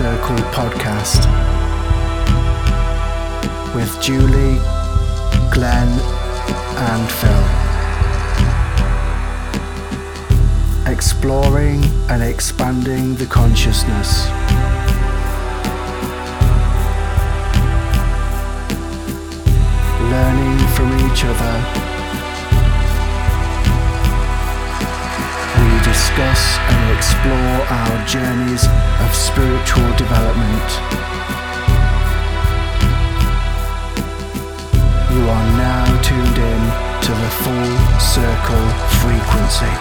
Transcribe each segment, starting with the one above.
Circle podcast with Julie, Glenn, and Phil. Exploring and expanding the consciousness. Learning from each other. Discuss and explore our journeys of spiritual development. You are now tuned in to the full circle frequency.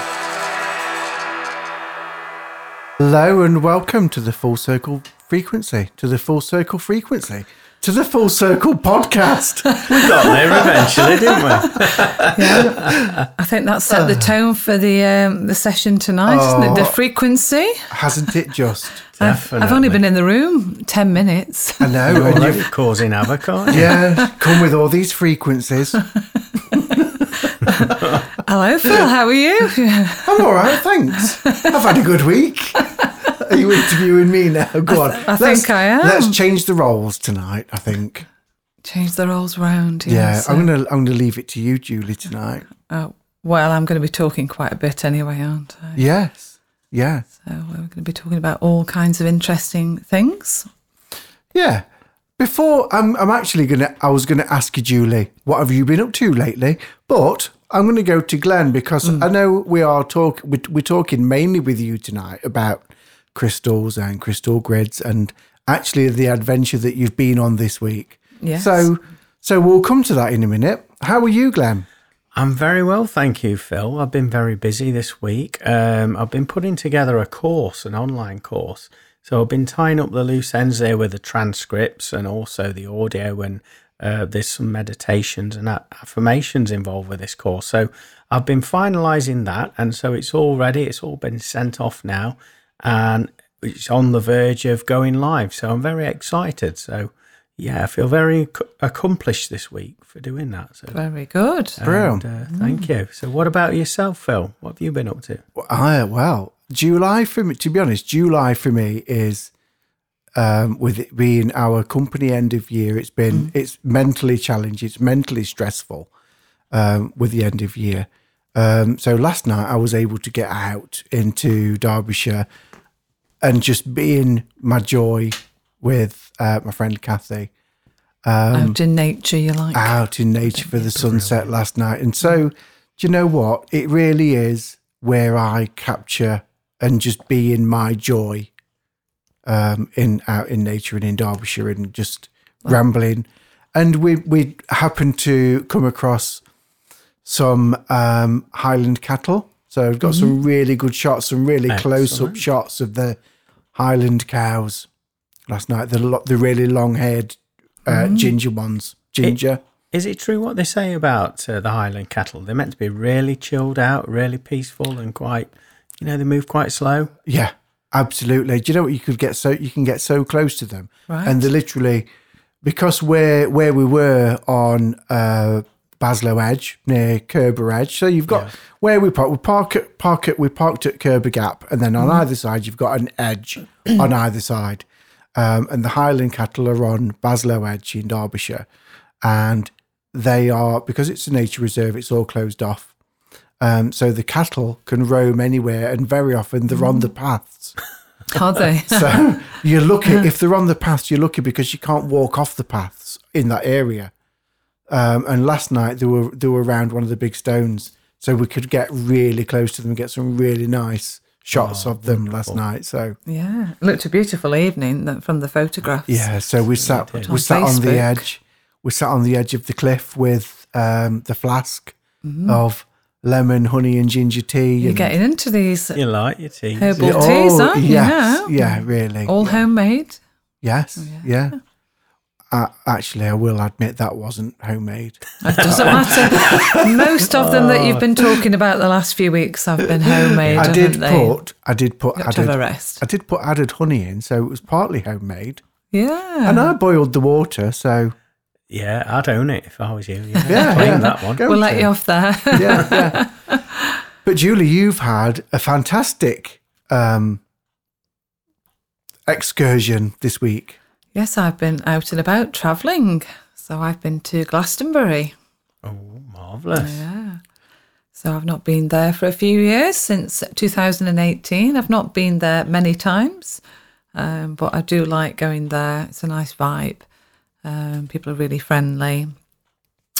Hello and welcome to the Full Circle Frequency, to the Full Circle Frequency, to the Full Circle Podcast. We got there eventually, didn't we? Yeah, I think that set the tone for the um, the session tonight, isn't it? The Oh. frequency. Hasn't it just? I've, I've only been in the room ten minutes. I know. You're and you've, causing havoc, aren't you? yeah, come with all these frequencies. Hello, Phil. How are you? I'm all right, thanks. I've had a good week. Are you interviewing me now? Go on. I think I am. Let's change the roles tonight. I think. Change the roles round. Yeah, yes. I'm gonna I'm gonna leave it to you, Julie, tonight. Oh, well, I'm going to be talking quite a bit anyway, aren't I? Yes. Yeah. So uh, we're going to be talking about all kinds of interesting things. Yeah. Before I'm I'm actually gonna I was gonna ask you, Julie, what have you been up to lately? But I'm gonna go to Glenn because hmm. I know we are talk we're, we're talking mainly with you tonight about crystals and crystal grids and actually the adventure that you've been on this week. Yes. So so we'll come to that in a minute. How are you, Glenn? I'm very well, thank you, Phil. I've been very busy this week. Um, I've been putting together a course, an online course. So I've been tying up the loose ends there with the transcripts and also the audio, and uh, there's some meditations and affirmations involved with this course. So I've been finalising that, and so it's all ready. It's all been sent off now, and it's on the verge of going live. So I'm very excited. So yeah, I feel very ac- accomplished this week for doing that. So Very good. Brilliant. and, uh, Thank you. So, what about yourself, Phil? What have you been up to? I well, July for me. To be honest, July for me is um, with it being our company end of year. It's been it's mentally challenging. It's mentally stressful um, with the end of year. Um, so last night I was able to get out into Derbyshire and just being my joy with uh, my friend Kathy Out in nature, you like. out in nature for the sunset last night. And so, do you know what? It really is where I capture and just be in my joy um, in out in nature and in Derbyshire and just rambling. And we we happened to come across some um, Highland cattle. So we've got some really good shots, some really close up shots of the Highland cows last night. The lo- the really long haired uh, ginger ones, ginger. Is it true what they say about uh, the Highland cattle? They're meant to be really chilled out, really peaceful, and quite, you know, they move quite slow. Yeah, absolutely. Do you know what you could get so you can get so close to them, Right. and they literally because where where we were on uh, Baslow Edge near Curbar Edge. So you've got where we park. We park at park at we parked at Curbar Gap, and then on either side you've got an edge on either side, um, and the Highland cattle are on Baslow Edge in Derbyshire, and they are because it's a nature reserve. It's all closed off. Um, so the cattle can roam anywhere, and very often they're on the paths. Are they? So you're lucky if they're on the paths. You're lucky because you can't walk off the paths in that area. Um, and last night they were they were around one of the big stones, so we could get really close to them and get some really nice shots of them last night. So yeah. Looked a beautiful evening from the photographs. yeah, so we sat we On sat on the edge. We sat on the edge of the cliff with um, the flask of lemon, honey, and ginger tea. You're and- getting into these You like your tea? herbal Yeah, teas, oh, aren't you? yes, Yeah. yeah, really. All homemade. Yes, Oh, yeah. Uh, actually, I will admit that wasn't homemade. It doesn't matter. Most of them that you've been talking about the last few weeks have been homemade. I did they? put, I did put Got to have a added, rest. I did put added honey in, so it was partly homemade. Yeah. And I boiled the water, so Yeah, I'd own it if I was you. Yeah, yeah, claim yeah. that one. Go we'll to. let you off there. yeah, yeah. But Julie, you've had a fantastic um, excursion this week? Yes, I've been out and about travelling. So I've been to Glastonbury. Oh, marvellous. Yeah. So I've not been there for a few years since 2018. I've not been there many times, um, but I do like going there. It's a nice vibe. Um, people are really friendly.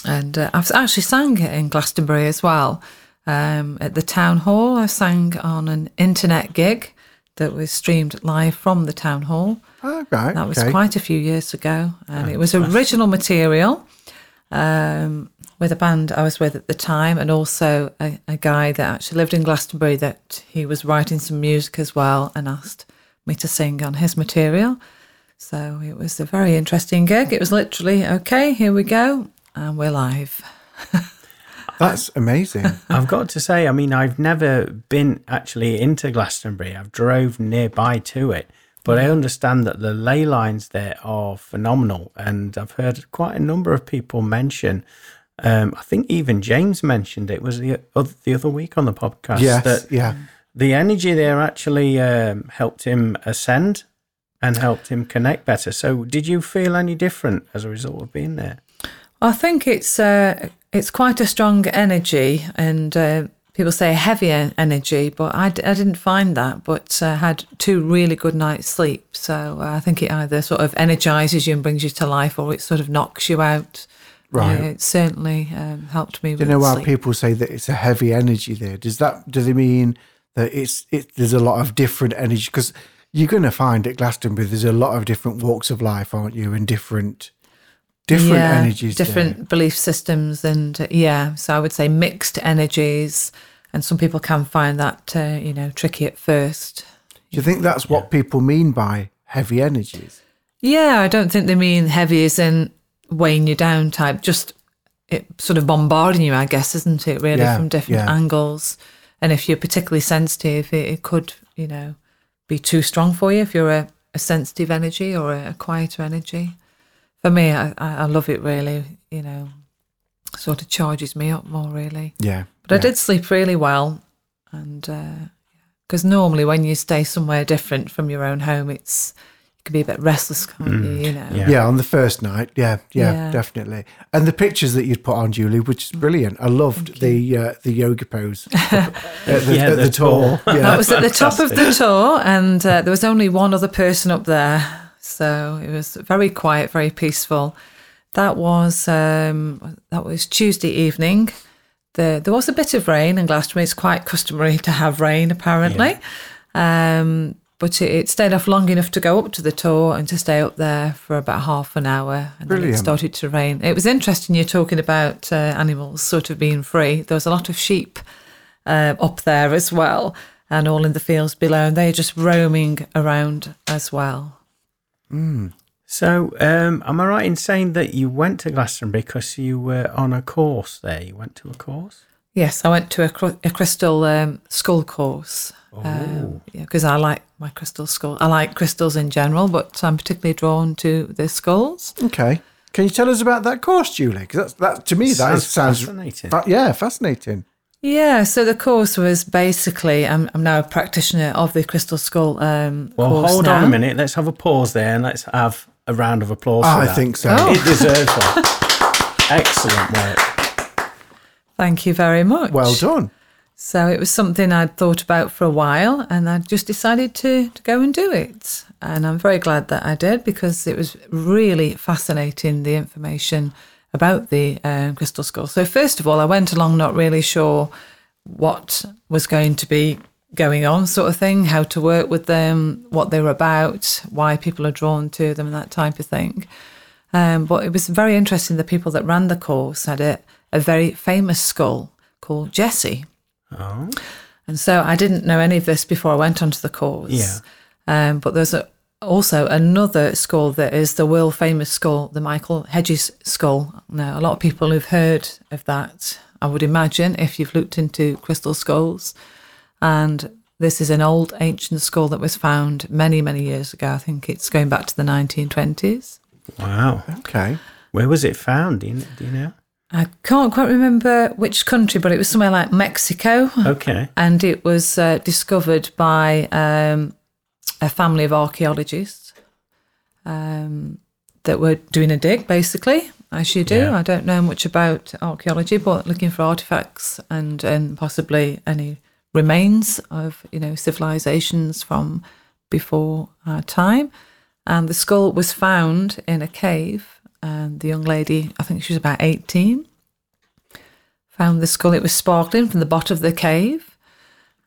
And uh, I've actually sang in Glastonbury as well. Um, at the town hall, I sang on an internet gig that was streamed live from the town hall. Oh, right. That was okay. quite a few years ago, and it was original material um, with a band I was with at the time, and also a, a guy that actually lived in Glastonbury that he was writing some music as well, and asked me to sing on his material. So it was a very interesting gig. It was literally okay. Here we go, and we're live. That's amazing. I've got to say, I mean, I've never been actually into Glastonbury. I've drove nearby to it, but I understand that the ley lines there are phenomenal, and I've heard quite a number of people mention. Um, I think even James mentioned it was the other, the other week on the podcast yes. that Yeah. the energy there actually um, helped him ascend and helped him connect better. So, did you feel any different as a result of being there? I think it's uh, it's quite a strong energy, and uh, people say heavy en- energy, but I, d- I didn't find that. But uh, had two really good nights' sleep, so uh, I think it either sort of energizes you and brings you to life, or it sort of knocks you out. Right. Yeah, it certainly um, helped me. Do you know why sleep. people say that it's a heavy energy there? Does that do they mean that it's it? There's a lot of different energy because you're going to find at Glastonbury there's a lot of different walks of life, aren't you? And different different Yeah, energies. there. different belief systems, and uh, yeah, so I would say mixed energies, and some people can find that uh, you know tricky at first. Do you think that's what people mean by heavy energies? Yeah, I don't think they mean heavy as in weighing you down type, just it sort of bombarding you, I guess, isn't it, really, Yeah, from different yeah. angles. And if you're particularly sensitive, it, it could, you know, be too strong for you if you're a, a sensitive energy or a, a quieter energy. For me, I, I I love it really, you know, sort of charges me up more, really. Yeah. But I did sleep really well. And because normally when you stay somewhere different from your own home, it's, you can be a bit restless, can't you? You know? yeah. Yeah, on the first night. Yeah, yeah, Yeah. definitely. And the pictures that you'd put on, Julie, which is brilliant. I loved the uh, the yoga pose at the, Yeah, at the, the Tor. Tor. Yeah. That was at the top of the Tor, and uh, there was only one other person up there, so it was very quiet, very peaceful. That was um, that was Tuesday evening. The, there was a bit of rain in Glastonbury. It's quite customary to have rain, apparently, um, but it, it stayed off long enough to go up to the Tor and to stay up there for about half an hour, and then it started to rain. It was interesting. You're talking about uh, animals sort of being free. There was a lot of sheep uh, up there as well, and all in the fields below, and they're just roaming around as well. So, um, am I right in saying that you went to Glastonbury because you were on a course there? You went to a course? Yes, I went to a, cr- a crystal um, skull course Oh. because I like my crystal skull. I like crystals in general, but I'm particularly drawn to the skulls. Okay. Can you tell us about that course, Julie? Because that, that to me that Sounds is, sounds fascinating. fa- yeah, fascinating. Yeah, so the course was basically I'm, I'm now a practitioner of the crystal skull um, Well, course hold now. on a minute. Let's have a pause there and let's have a round of applause for I that. think so. Oh. It deserves that. Excellent work. Thank you very much. Well done. So it was something I'd thought about for a while and I just decided to, to go and do it. And I'm very glad that I did because it was really fascinating the information about the um, crystal skull. So, first of all, I went along not really sure what was going to be going on, sort of thing, how to work with them, what they were about, why people are drawn to them, and that type of thing. Um, but it was very interesting. The people that ran the course had a, a very famous skull called Jesse. Oh, And so I didn't know any of this before I went onto the course. Yeah. Um, but there's a, also another skull that is the world famous skull, the Mitchell Hedges skull. Now, a lot of people have heard of that, I would imagine, if you've looked into crystal skulls. And this is an old ancient skull that was found many, many years ago. I think it's going back to the 1920s. wow. Okay. Where was it found? Do you, do you know? I can't quite remember which country, but it was somewhere like Mexico. Okay. and it was uh, discovered by um, a family of archaeologists um, that were doing a dig, basically, as you do. Yeah. I don't know much about archaeology, but looking for artifacts and, and possibly any remains of you know civilizations from before our time. And the skull was found in a cave, and the young lady, I think she was about eighteen, found the skull. It was sparkling from the bottom of the cave.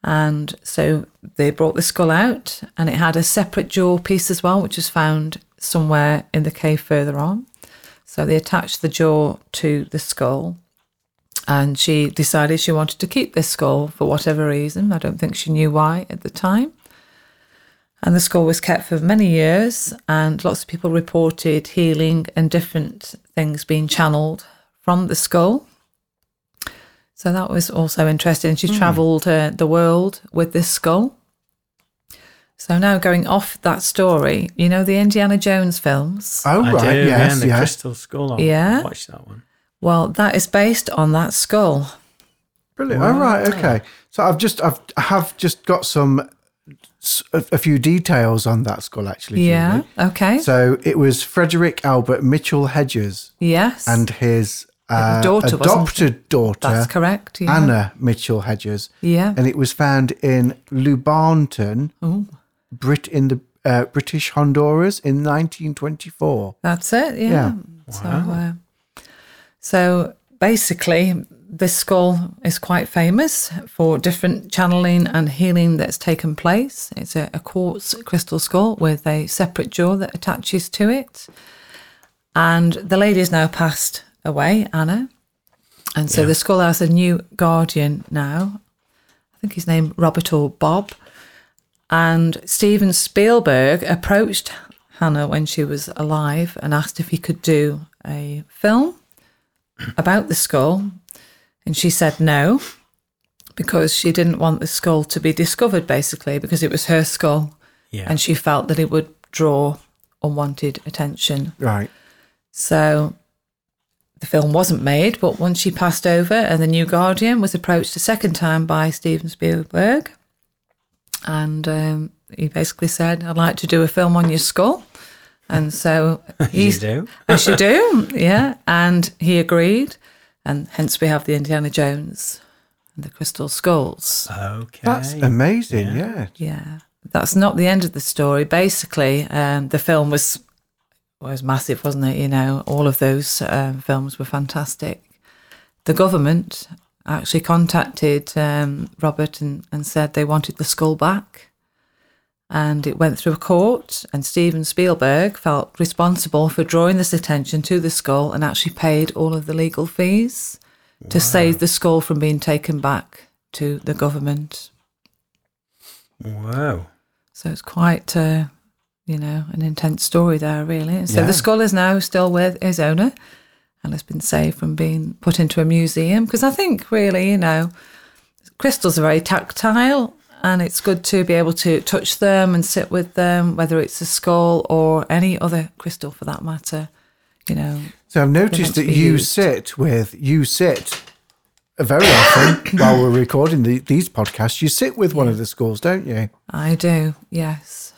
And so they brought the skull out, and it had a separate jaw piece as well, which was found somewhere in the cave further on. So they attached the jaw to the skull, and she decided she wanted to keep this skull for whatever reason. I don't think she knew why at the time. And the skull was kept for many years, and lots of people reported healing and different things being channeled from the skull. So that was also interesting. She travelled uh, the world with this skull. So now going off that story, you know the Indiana Jones films? Oh, I right. do, yeah, yes, and the yes. Crystal Skull. I Yeah. watched that one. Well, that is based on that skull. Brilliant. Oh, right. Okay. So I've just, I've, I have just got some, a few details on that skull, actually. Yeah. Julie. Okay. So it was Frederick Albert Mitchell Hedges yes. and his uh, daughter, adopted daughter, that's correct. Yeah. Anna Mitchell Hedges. Yeah. And it was found in Lubaantun, Oh, Brit in the uh, British Honduras in 1924. that's it. Yeah. Yeah. So, uh, so basically, this skull is quite famous for different channeling and healing that's taken place. It's a, a quartz crystal skull with a separate jaw that attaches to it. And the lady is now passed away, Anna. And so the skull has a new guardian now. I think his name Robert or Bob. And Steven Spielberg approached Hannah when she was alive and asked if he could do a film about the skull. And she said no, because she didn't want the skull to be discovered, basically, because it was her skull. Yeah. And she felt that it would draw unwanted attention. Right. So the film wasn't made, but once she passed over and the new Guardian was approached a second time by Steven Spielberg, and um, he basically said, "I'd like to do a film on your skull," and so you he's do. as you do, yeah, and he agreed, and hence we have the Indiana Jones and the Crystal Skulls. Okay. That's amazing. Yeah. Yeah, that's not the end of the story. Basically, um, the film was was massive, wasn't it? You know, all of those um, films were fantastic. The government actually contacted um, Robert and, and said they wanted the skull back. And it went through a court, and Steven Spielberg felt responsible for drawing this attention to the skull and actually paid all of the legal fees to save the skull from being taken back to the government. Wow. So it's quite, uh, you know, an intense story there, really. So Yeah. the skull is now still with his owner and has been saved from being put into a museum because I think, really, you know, crystals are very tactile and it's good to be able to touch them and sit with them, whether it's a skull or any other crystal for that matter. You know, So I've noticed that you used. sit with you sit very often while we're recording the, these podcasts. You sit with one of the skulls, don't you? I do, yes.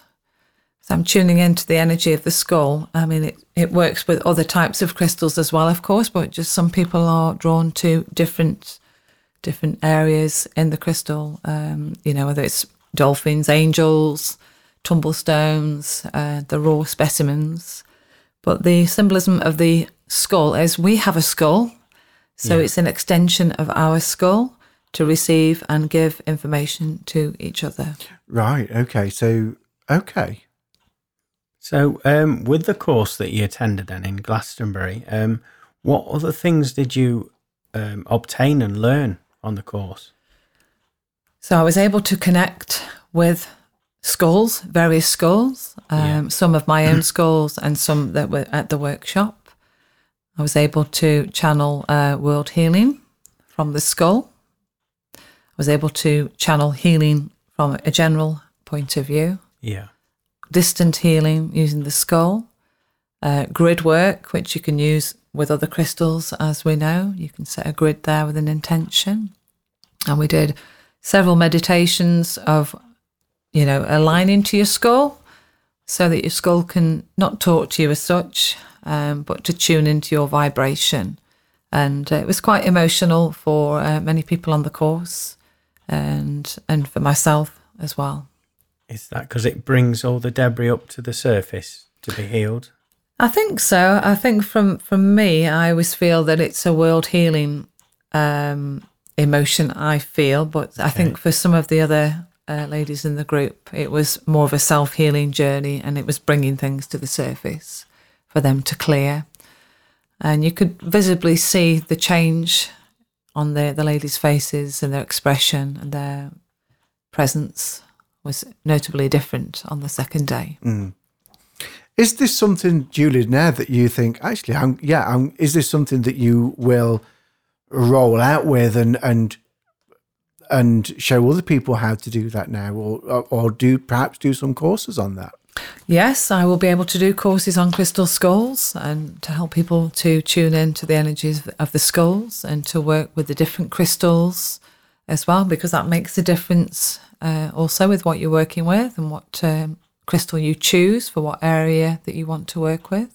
So I'm tuning into the energy of the skull. I mean, it, it works with other types of crystals as well, of course, but just some people are drawn to different different areas in the crystal. Um, you know, whether it's dolphins, angels, tumblestones, uh, the raw specimens. But the symbolism of the skull is we have a skull, so it's an extension of our skull to receive and give information to each other. Right. Okay. So okay. So, um, with the course that you attended then in Glastonbury, um, what other things did you um, obtain and learn on the course? So I was able to connect with skulls, various skulls, um, Yeah. some of my own skulls and some that were at the workshop. I was able to channel uh, world healing from the skull. I was able to channel healing from a general point of view, Yeah. Distant healing using the skull, uh, grid work, which you can use with other crystals, as we know. You can set a grid there with an intention. And we did several meditations of you know, aligning to your skull so that your skull can not talk to you as such, um, but to tune into your vibration. And uh, it was quite emotional for uh, many people on the course and, and for myself as well. Is that because it brings all the debris up to the surface to be healed? I think so. I think from from me, I always feel that it's a world healing um, emotion. I feel, but I think for some of the other uh, ladies in the group, it was more of a self healing journey, and it was bringing things to the surface for them to clear. And you could visibly see the change on the the ladies' faces and their expression and their presence was notably different on the second day. Mm. Is this something, Julie, now that you think actually, I'm, yeah, I'm, is this something that you will roll out with and and and show other people how to do that now, or or, or do perhaps do some courses on that? Yes, I will be able to do courses on crystal skulls and to help people to tune in to the energies of the skulls and to work with the different crystals as well, because that makes a difference uh, also with what you're working with and what um, crystal you choose for what area that you want to work with.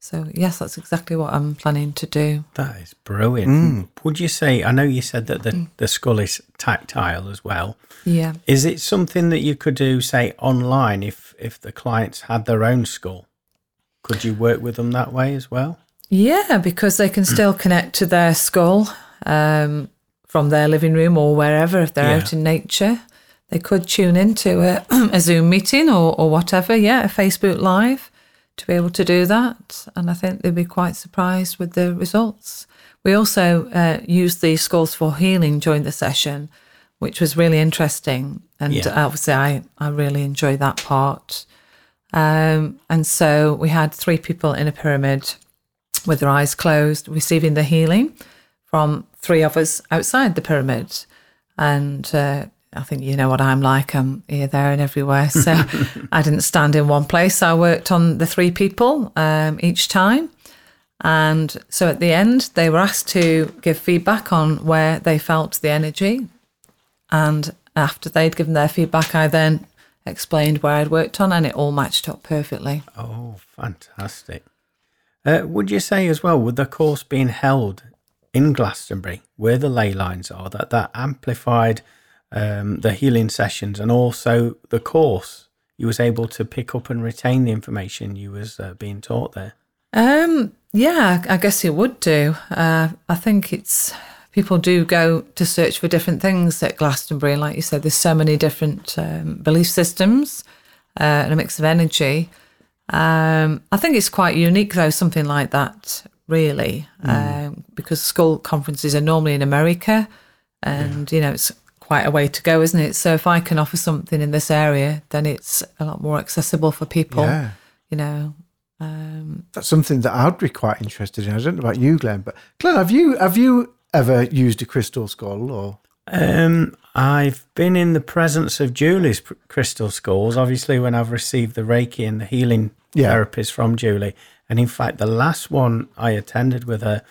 So, yes, that's exactly what I'm planning to do. That is brilliant. Would you say? I know you said that the, the skull is tactile as well. Yeah. Is it something that you could do, say, online if if the clients had their own skull? Could you work with them that way as well? Yeah, because they can still connect to their skull um, from their living room or wherever if they're Yeah. out in nature. They could tune into a, a Zoom meeting or, or whatever, yeah, a Facebook Live to be able to do that. And I think they'd be quite surprised with the results. We also uh, used the skulls for healing during the session, which was really interesting. And Yeah. obviously, I, I really enjoyed that part. Um, and so we had three people in a pyramid with their eyes closed, receiving the healing from three of us outside the pyramid. And uh, I think you know what I'm like. I'm here, there, and everywhere. So I didn't stand in one place. I worked on the three people um, each time. And so at the end, they were asked to give feedback on where they felt the energy. And after they'd given their feedback, I then explained where I'd worked on, and it all matched up perfectly. Oh, fantastic. Uh, would you say as well, with the course being held in Glastonbury, where the ley lines are, that that amplified um, the healing sessions and also the course? You was able to pick up and retain the information you was uh, being taught there. Um, yeah, I guess it would do. Uh, I think it's people do go to search for different things at Glastonbury, and like you said, there's so many different um, belief systems uh, and a mix of energy. Um, I think it's quite unique, though, something like that, really, um, because skull conferences are normally in America, and you know it's quite a way to go, isn't it? So if I can offer something in this area, then it's a lot more accessible for people. Yeah. You know, um, That's something that I'd be quite interested in. I don't know about you, Glenn, but Glenn, have you have you ever used a crystal skull or? Um, I've been in the presence of Julie's crystal skulls, obviously, when I've received the Reiki and the healing Yeah. therapies from Julie. And in fact, the last one I attended with her,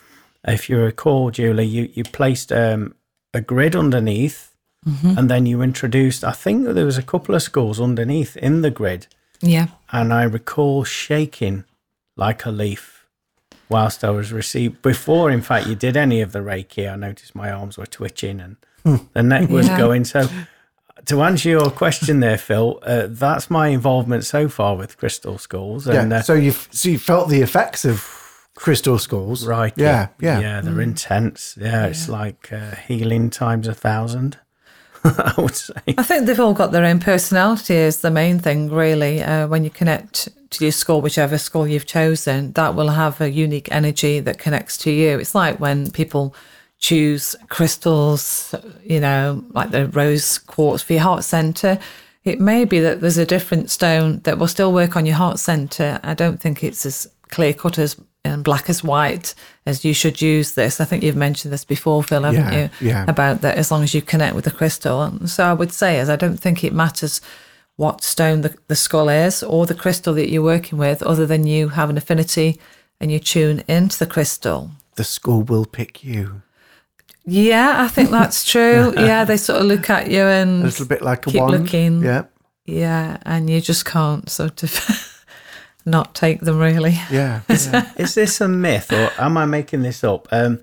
if you recall, Julie, you, you placed um, a grid underneath and then you introduced, I think there was a couple of skulls underneath in the grid. yeah. And I recall shaking like a leaf whilst I was received. Before, in fact, you did any of the Reiki, I noticed my arms were twitching and the neck was Yeah. going. So, to answer your question there, Phil, uh, that's my involvement so far with crystal skulls. Yeah. And uh, so you so you felt the effects of crystal skulls, right, Yeah, yeah. yeah, they're intense. Yeah, it's like uh, healing times a thousand. I would say. I think they've all got their own personality is the main thing, really. Uh, when you connect to your skull, whichever skull you've chosen, that will have a unique energy that connects to you. It's like when people choose crystals, you know, like the rose quartz for your heart center. It may be that there's a different stone that will still work on your heart center. I don't think it's as clear cut as and black as white as you should use this. I think you've mentioned this before, Phil, haven't Yeah, you? yeah. About that, as long as you connect with the crystal. And so I would say, as I don't think it matters what stone the, the skull is or the crystal that you're working with, other than you have an affinity and you tune into the crystal. The skull will pick you. Yeah, I think that's true. yeah, they sort of look at you and A little bit like a keep wand. looking. Yeah. Yeah, and you just can't sort of not take them really. Yeah. yeah. Is this a myth or am I making this up? Um,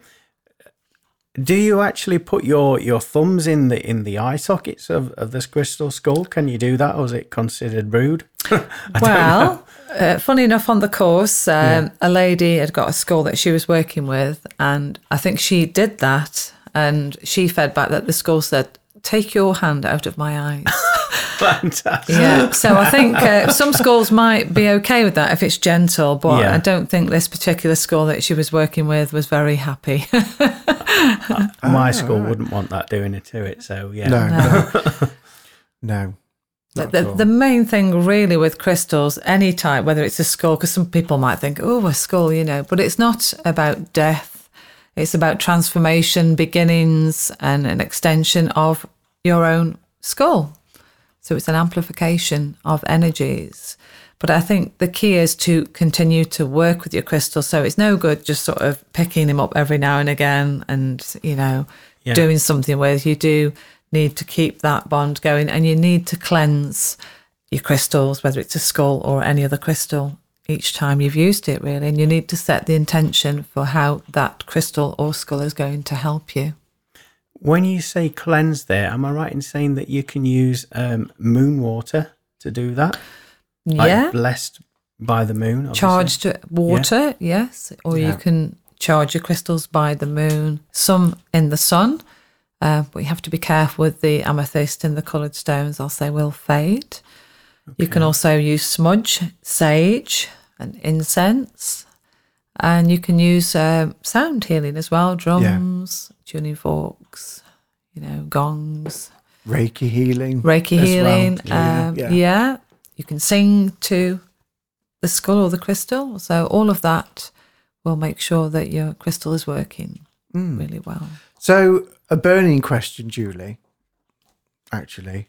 do you actually put your, your thumbs in the in the eye sockets of, of this crystal skull? Can you do that, or is it considered rude? well, uh, funny enough, on the course, um, a lady had got a skull that she was working with, and I think she did that, and she fed back that the skull said, "Take your hand out of my eyes." Fantastic. Yeah. So I think uh, some skulls might be okay with that if it's gentle, but Yeah. I don't think this particular skull that she was working with was very happy. My skull wouldn't want that doing it to it. So yeah. No. No. no. Not the, the main thing really with crystals, any type, whether it's a skull, because some people might think, oh, a skull, you know, but it's not about death. It's about transformation, beginnings, and an extension of your own skull. So it's an amplification of energies. But I think the key is to continue to work with your crystal. So it's no good just sort of picking them up every now and again and, you know, Yeah. doing something with. You do need to keep that bond going and you need to cleanse your crystals, whether it's a skull or any other crystal, each time you've used it, really. And you need to set the intention for how that crystal or skull is going to help you. When you say cleanse, there, am I right in saying that you can use um, moon water to do that? Like yeah. blessed by the moon. obviously? charged water, yes, or Yeah. you can charge your crystals by the moon. Some in the sun, uh, but you have to be careful with the amethyst and the coloured stones, else they will fade. You can also use smudge, sage, and incense, and you can use uh, sound healing as well: drums, tuning forks, you know, gongs. Reiki healing. Reiki well. healing. Yeah, um, yeah. yeah. You can sing to the skull or the crystal. So all of that will make sure that your crystal is working Hmm. really well. So, a burning question, Julie, actually.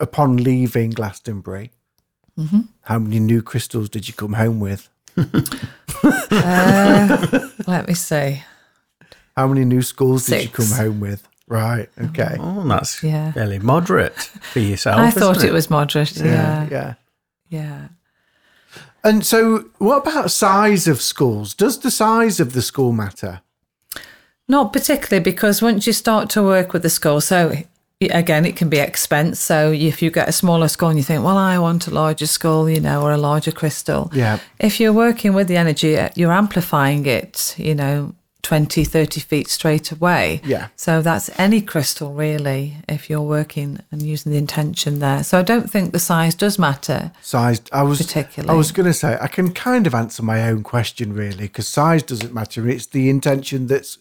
Upon leaving Glastonbury, Mm-hmm. how many new crystals did you come home with? Uh, let me see. How many new skulls did you come home with? Right. Okay. Oh, that's Yeah. fairly moderate for yourself. I isn't thought it was moderate. Yeah. Yeah. Yeah. And so, what about size of skulls? Does the size of the skull matter? Not particularly because once you start to work with the skull, so again, it can be expense. So if you get a smaller skull and you think, well, I want a larger skull, you know, or a larger crystal. Yeah. If you're working with the energy, uh, you're amplifying it, you know, 20, 30 feet straight away. Yeah. So that's any crystal really, if you're working and using the intention there. So I don't think the size does matter. Size. I was. Particularly. I was going to say I can kind of answer my own question really because size doesn't matter. It's the intention that's.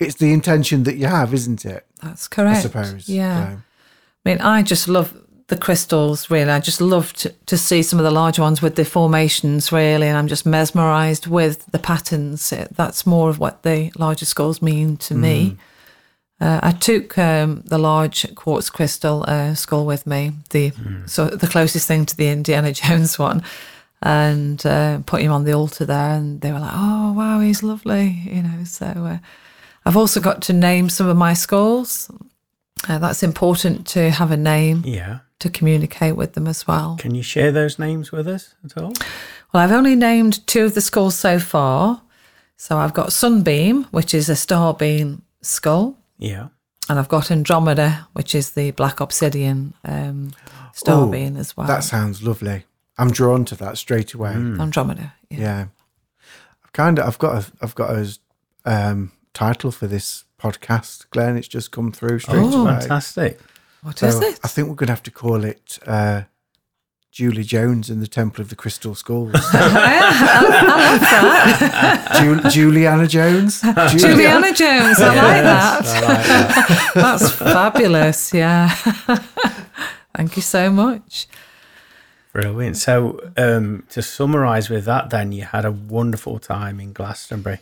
It's the intention that you have, isn't it? That's correct. I suppose. Yeah. So, I mean, I just love the crystals, really. I just love to, to see some of the larger ones with the formations, really. And I'm just mesmerized with the patterns. It- That's more of what the larger skulls mean to me. Uh, I took um, the large quartz crystal uh, skull with me, the so the closest thing to the Indiana Jones one, and uh, put him on the altar there. And they were like, "Oh, wow, he's lovely," you know. So uh, I've also got to name some of my skulls. Uh, that's important to have a name Yeah. To communicate with them as well. Can you share those names with us at all? Well, I've only named two of the skulls so far. So I've got Sunbeam, which is a starbeam skull, Yeah. and I've got Andromeda, which is the black obsidian um, starbeam as well. that sounds lovely. I'm drawn to that straight away. Andromeda. Yeah. Yeah. I've kind of. I've got. A, I've got a um, title for this podcast, Glenn. It's just come through straight Oh, away. Fantastic. What is So it? I think we're going to have to call it uh, Julie Jones in the Temple of the Crystal Skulls. I Ju- Juliana Jones. Julia- Juliana Jones. I like that. I like that. That's fabulous. Yeah. Thank you so much. Brilliant. So, um, to summarise with that, then you had a wonderful time in Glastonbury,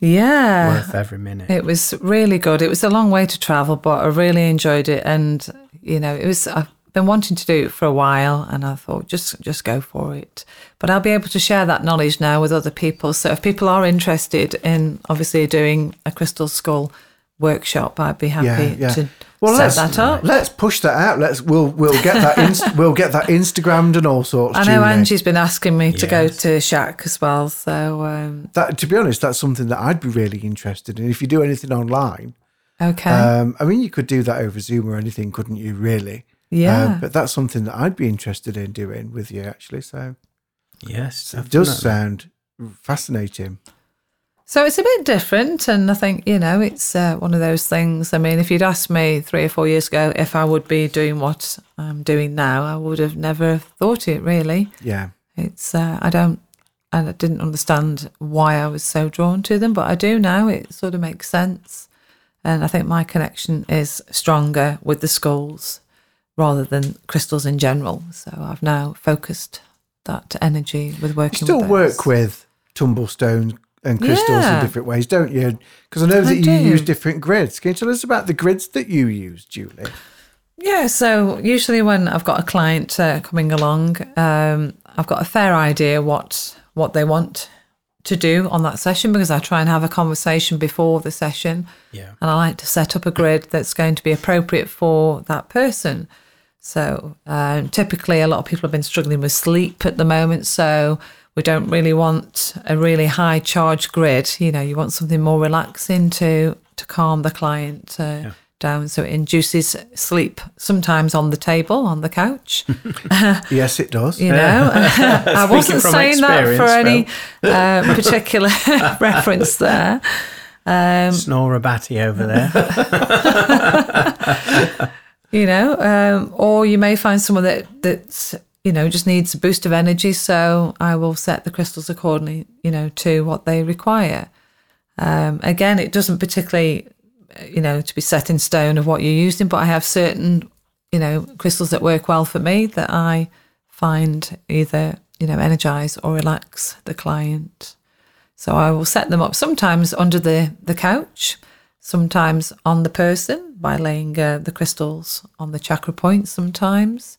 Yeah. worth every minute. It was really good. It was a long way to travel, but I really enjoyed it. And you know, it was. I've been wanting to do it for a while, and I thought just just go for it. But I'll be able to share that knowledge now with other people. So if people are interested in obviously doing a crystal skull workshop, I'd be happy Yeah, yeah. to Well, set let's that up. let's push that out. Let's we'll we'll get that inst- we'll get that Instagrammed and all sorts. I know Julie. Angie's been asking me to go to Shack as well. So, um, That to be honest, that's something that I'd be really interested in. If you do anything online, okay. um, I mean, you could do that over Zoom or anything, couldn't you? Really? yeah. Uh, but that's something that I'd be interested in doing with you, actually. So Yes, it does sound fascinating. So it's a bit different, and I think you know it's uh, one of those things. I mean, if you'd asked me three or four years ago if I would be doing what I'm doing now, I would have never thought it. Really, Yeah. it's uh, I don't, and I didn't understand why I was so drawn to them, but I do now. It sort of makes sense, and I think my connection is stronger with the skulls rather than crystals in general. So I've now focused that energy with You working. still with work with tumblestones and crystals in different ways, don't you? Because I know I that you do. use different grids. Can you tell us about the grids that you use, Julie? Yeah, so usually when I've got a client uh, coming along, um, I've got a fair idea what what they want to do on that session because I try and have a conversation before the session, Yeah. and I like to set up a grid that's going to be appropriate for that person. So um, typically, a lot of people have been struggling with sleep at the moment, so we don't really want a really high charge grid. You know, you want something more relaxing to to calm the client uh, down, so it induces sleep. Sometimes on the table, on the couch. Yes, it does. You know, I wasn't saying that for any uh, particular reference there. Um, Snore a batty over there. you know, um, or you may find someone that that's you know just needs a boost of energy. So I will set the crystals accordingly, you know, to what they require. Um, again, it doesn't particularly, you know, to be set in stone of what you're using, but I have certain, you know, crystals that work well for me that I find either you know energize or relax the client. So I will set them up sometimes under the the couch, sometimes on the person by laying uh, the crystals on the chakra points sometimes,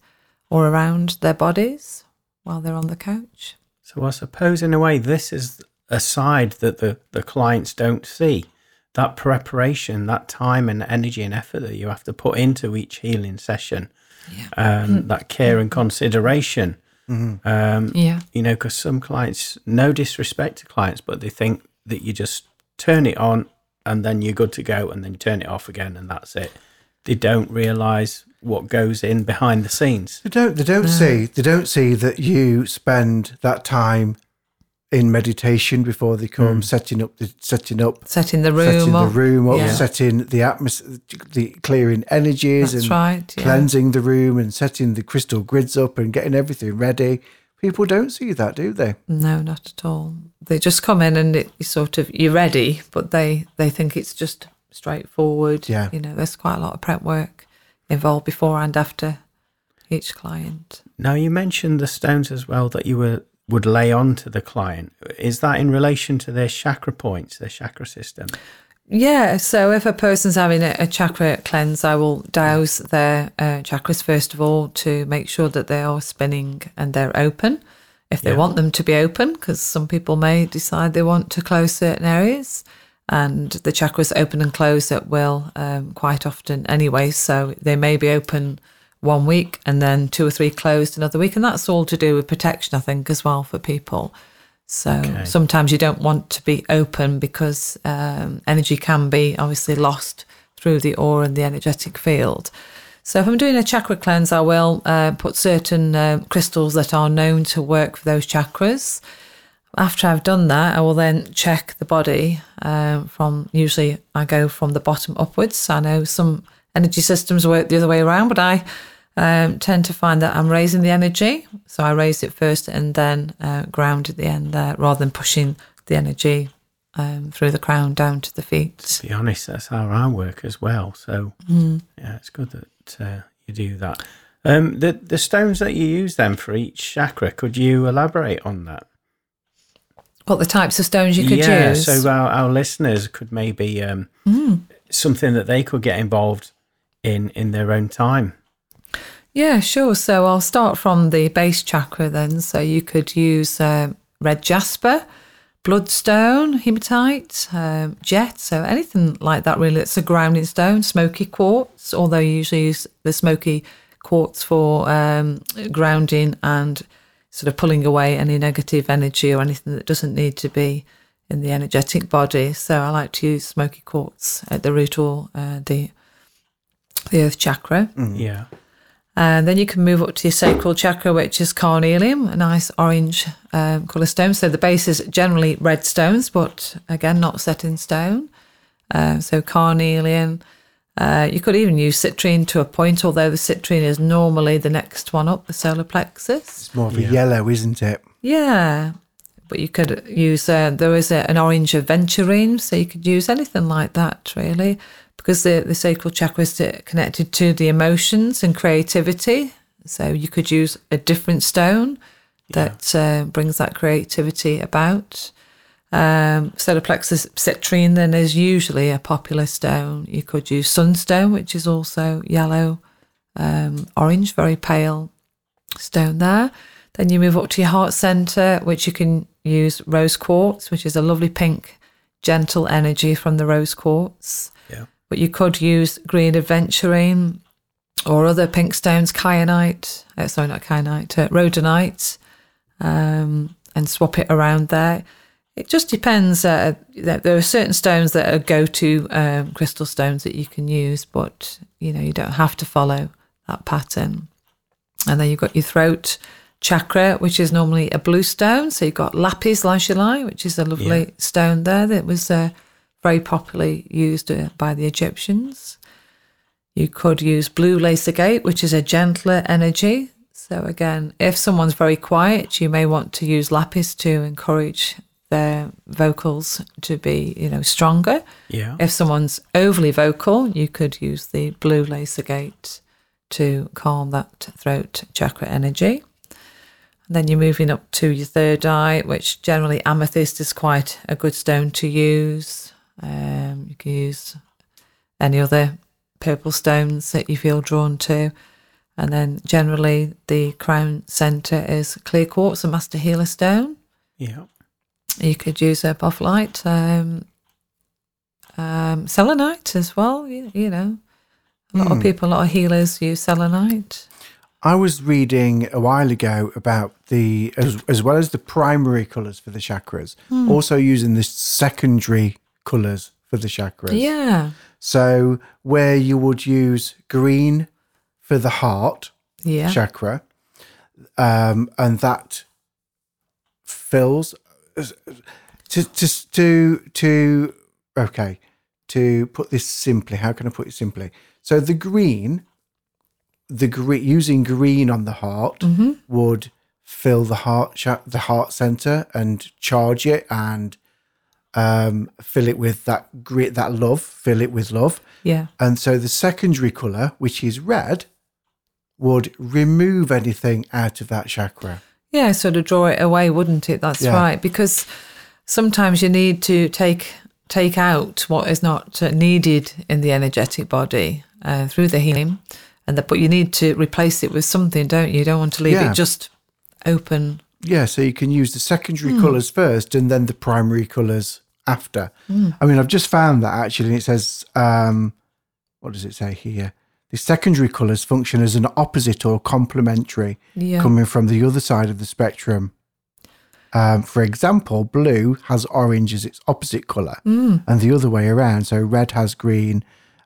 or around their bodies while they're on the couch. So I suppose in a way this is a side that the, the clients don't see. That preparation, that time and energy and effort that you have to put into each healing session, um, that care and consideration. Um, Yeah. you know, because some clients, no disrespect to clients, but they think that you just turn it on and then you're good to go, and then you turn it off again, and that's it. They don't realize what goes in behind the scenes. They don't. They don't see. Mm. They don't see that you spend that time in meditation before they come, mm. setting up the setting up, Setting the room setting up. the room up, Yeah. setting the atmosphere, the clearing energies, That's and right. Yeah. cleansing the room, and setting the crystal grids up, and getting everything ready. People don't see that, do they? No, not at all. They just come in and it, you sort of you're ready, but they they think it's just straightforward. Yeah. You know, there's quite a lot of prep work involved before and after each client. Now you mentioned the stones as well that you were would lay on to the client. Is that in relation to their chakra points, their chakra system? Yeah, so if a person's having a, a chakra cleanse, I will dowse their uh, chakras first of all to make sure that they are spinning and they're open. If they Yeah. want them to be open, because some people may decide they want to close certain areas, and the chakras open and close at will um, quite often anyway. So they may be open one week and then two or three closed another week, and that's all to do with protection, I think, as well for people. So Okay. sometimes you don't want to be open because um, energy can be obviously lost through the aura and the energetic field. So if I'm doing a chakra cleanse, I will uh, put certain uh, crystals that are known to work for those chakras. After I've done that, I will then check the body um, from usually I go from the bottom upwards. I know some energy systems work the other way around, but I um, tend to find that I'm raising the energy. So I raise it first and then uh, ground at the end there rather than pushing the energy um, through the crown down to the feet. To be honest, that's how I work as well. So Mm. yeah, it's good that uh, you do that. Um, the the stones that you use then for each chakra, could you elaborate on that? What the types of stones you could yeah, use? so our, our listeners could maybe um, Mm. something that they could get involved in in their own time. Yeah, sure. So I'll start from the base chakra then. So you could use uh, red jasper, bloodstone, hematite, um, jet, so anything like that really. It's a grounding stone, smoky quartz, although you usually use the smoky quartz for um, grounding and sort of pulling away any negative energy or anything that doesn't need to be in the energetic body. So I like to use smoky quartz at the root or uh, the the earth chakra. Yeah. And then you can move up to your sacral chakra, which is carnelian, a nice orange um, colour stone. So the base is generally red stones, but again, not set in stone. Uh, so carnelian. Uh, you could even use citrine to a point, although the citrine is normally the next one up, the solar plexus. It's more of a Yeah. yellow, isn't it? Yeah, but you could use uh, there is a, an orange aventurine, so you could use anything like that really, because the the sacral chakra is connected to the emotions and creativity. So you could use a different stone that uh, brings that creativity about. Um, plexus citrine then is usually a popular stone. You could use sunstone, which is also yellow, um, orange, very pale stone there. Then you move up to your heart center, which you can use rose quartz, which is a lovely pink, gentle energy from the rose quartz. Yeah. But you could use green aventurine or other pink stones, kyanite, uh, sorry, not kyanite, uh, rhodonite, um, and swap it around there. It just depends. Uh, there are certain stones that are go-to um, crystal stones that you can use, but you know you don't have to follow that pattern. And then you've got your throat chakra, which is normally a blue stone. So you've got lapis lazuli, which is a lovely Yeah. stone there that was uh, very popularly used uh, by the Egyptians. You could use blue lace agate, which is a gentler energy. So again, if someone's very quiet, you may want to use lapis to encourage their vocals to be, you know, stronger. Yeah. If someone's overly vocal, you could use the blue lace agate to calm that throat chakra energy. And then you're moving up to your third eye, which generally amethyst is quite a good stone to use. Um, you can use any other purple stones that you feel drawn to. And then generally the crown center is clear quartz, a master healer stone. Yeah. You could use a light, um, um, selenite as well. You, you know, a lot of people, a lot of healers use selenite. I was reading a while ago about the as, as well as the primary colours for the chakras, Hmm. also using the secondary colours for the chakras. Yeah, So where you would use green for the heart yeah, chakra, um, and that fills to to to to okay to put this simply. How can I put it simply? So the green, the green using green on the heart would fill the heart the heart center and charge it and um, fill it with that grit that love fill it with love yeah, and so the secondary color, which is red, would remove anything out of that chakra. Yeah. Sort of draw it away, wouldn't it? That's Yeah. right. Because sometimes you need to take take out what is not uh, needed in the energetic body uh, through the healing, and that, but you need to replace it with something, don't you? You don't want to leave Yeah. it just open. Yeah, so you can use the secondary colors first and then the primary colors after. I mean, I've just found that actually, and it says, um, what does it say here? The secondary colors function as an opposite or complementary Yeah, coming from the other side of the spectrum. Um, for example, blue has orange as its opposite color, and the other way around. So red has green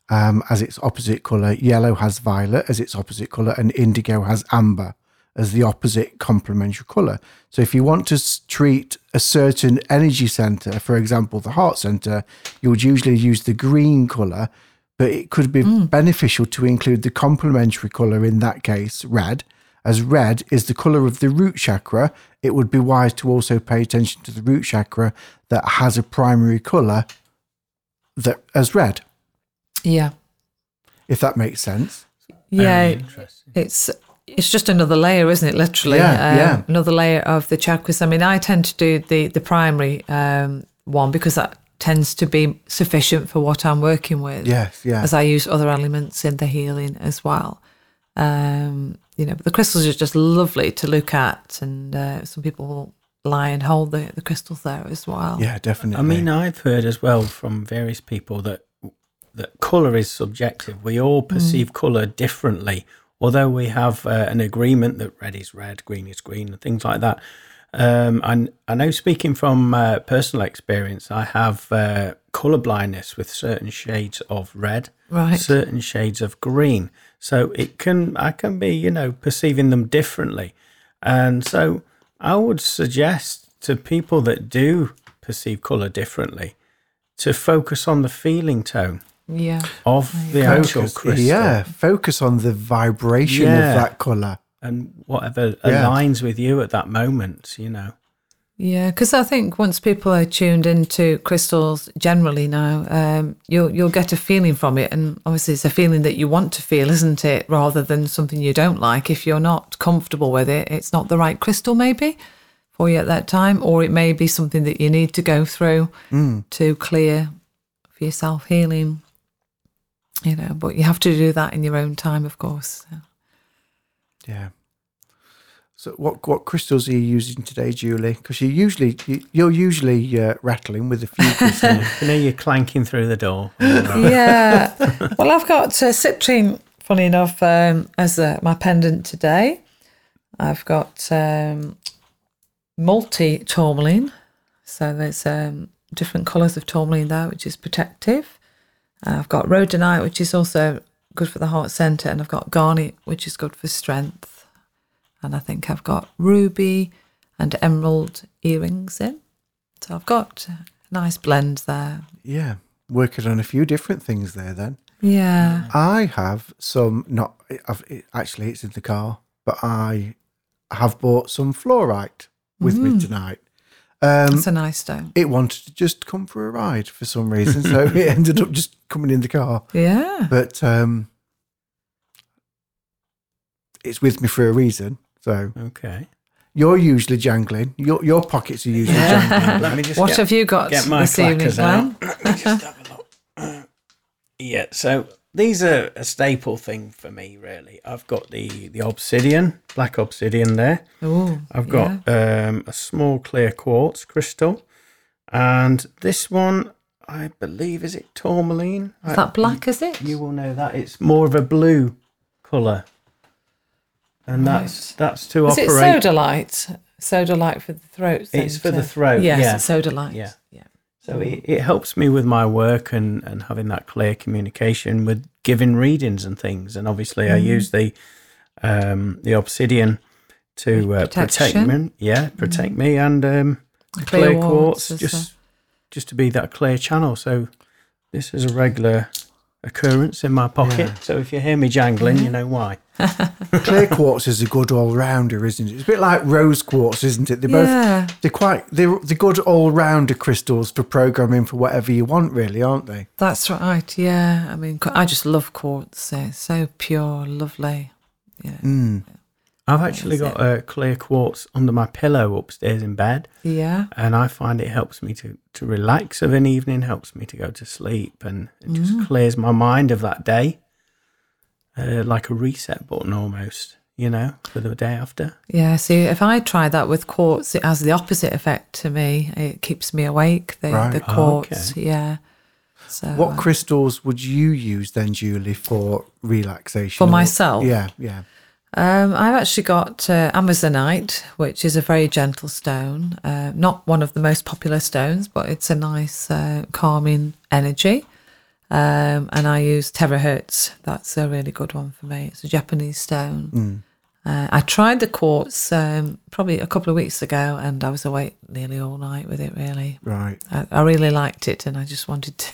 um, as its opposite color, yellow has violet as its opposite color, and indigo has amber as the opposite complementary color. So if you want to treat a certain energy center, for example, the heart center, you would usually use the green color, but it could be beneficial to include the complementary color in that case, red. As red is the color of the root chakra, it would be wise to also pay attention to the root chakra that has a primary color that as red, yeah, if that makes sense. yeah. It's it's just another layer, isn't it? Literally, Yeah, um, yeah. another layer of the chakras. I mean, I tend to do the the primary um, one because that tends to be sufficient for what I'm working with. Yes, yeah. As I use other elements in the healing as well. Um, you know, but the crystals are just lovely to look at, and uh, some people lie and hold the, the crystals there as well. Yeah, definitely. I mean, I've heard as well from various people that that color is subjective. We all perceive color differently, although we have uh, an agreement that red is red, green is green, and things like that. Um, and I know, speaking from uh, personal experience, I have uh, color blindness with certain shades of red, Right. certain shades of green. So it can, I can be, you know, perceiving them differently. And so I would suggest to people that do perceive color differently to focus on the feeling tone Yeah. of the actual crystal Yeah, focus on the vibration Yeah. of that color. And whatever Yeah. aligns with you at that moment, you know. Yeah, because I think once people are tuned into crystals generally now, um, you'll you'll get a feeling from it, and obviously it's a feeling that you want to feel, isn't it? Rather than something you don't like. If you're not comfortable with it, it's not the right crystal, maybe for you at that time, or it may be something that you need to go through to clear for yourself healing. You know, but you have to do that in your own time, of course. Yeah. So what what crystals are you using today, Julie? Because you usually you, you're usually uh, rattling with a few crystals. You know, you're clanking through the door. yeah. Well, I've got uh, citrine, funny enough, um, as uh, my pendant today. I've got um, multi tourmaline. So there's um, different colours of tourmaline there, which is protective. I've got rhodonite, which is also good for the heart centre. And I've got garnet, which is good for strength. And I think I've got ruby and emerald earrings in. So I've got a nice blend there. yeah, working on a few different things there. Then Yeah. I have some. Not I've, actually, it's in the car, but I have bought some fluorite with me mm. tonight. Um, It's a nice stone. it wanted to just come for a ride for some reason, so it ended up just coming in the car. Yeah. But um, it's with me for a reason. So Okay. you're usually jangling. Your your pockets are usually jangling. Let me just What get, have you got get my this evening, clackers Glenn? out. Let me just have a look. Yeah, so these are a staple thing for me, really. I've got the, the obsidian, black obsidian there. Oh, I've got um, a small clear quartz crystal. And this one, I believe, is it tourmaline? Is that black, is it? You will know that. It's more of a blue colour. And that's that's to Is it operate. sodalite? Sodalite for the throat. It's for the throat, Yes, yeah. sodalite. Yeah. yeah. So it, it helps me with my work and, and having that clear communication with giving readings and things. And obviously, I use the um, the obsidian to uh, protect me. Yeah, protect me and um, Clear clear, quartz just just to be that clear channel. So this is a regular occurrence in my pocket. So if you hear me jangling, you know why. Clear quartz is a good all rounder, isn't it? It's a bit like rose quartz, isn't it? They're both Yeah. they're quite they're they're good all rounder crystals for programming for whatever you want, really, aren't they? That's right. Yeah. I mean, I just love quartz. It's so pure, lovely. Yeah. Mm. I've actually got a clear quartz under my pillow upstairs in bed. Yeah. and I find it helps me to, to relax of an evening, helps me to go to sleep, and it just Mm. clears my mind of that day, uh, like a reset button almost, you know, for the day after. Yeah. See, if I try that with quartz, it has the opposite effect to me. It keeps me awake. The, Right. the Oh, quartz. okay. Yeah. So What uh, crystals would you use then, Julie, for relaxation? For or- myself? Yeah, yeah. Um, I've actually got uh, Amazonite, which is a very gentle stone. Uh, not one of the most popular stones, but it's a nice uh, calming energy. Um, and I use terahertz. That's a really good one for me. It's a Japanese stone. Uh, I tried the quartz um, probably a couple of weeks ago, and I was awake nearly all night with it. Really, Right. I, I really liked it, and I just wanted to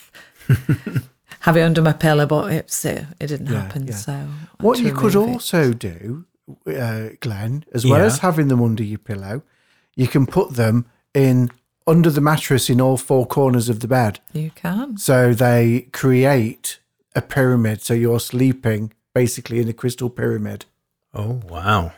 have it under my pillow, but it's it, it didn't Yeah, happen. yeah. So What you could remove it. also do, uh, Glenn, as well Yeah. as having them under your pillow, you can put them in under the mattress in all four corners of the bed. you can. So they create a pyramid. So you're sleeping basically in a crystal pyramid. Oh, wow.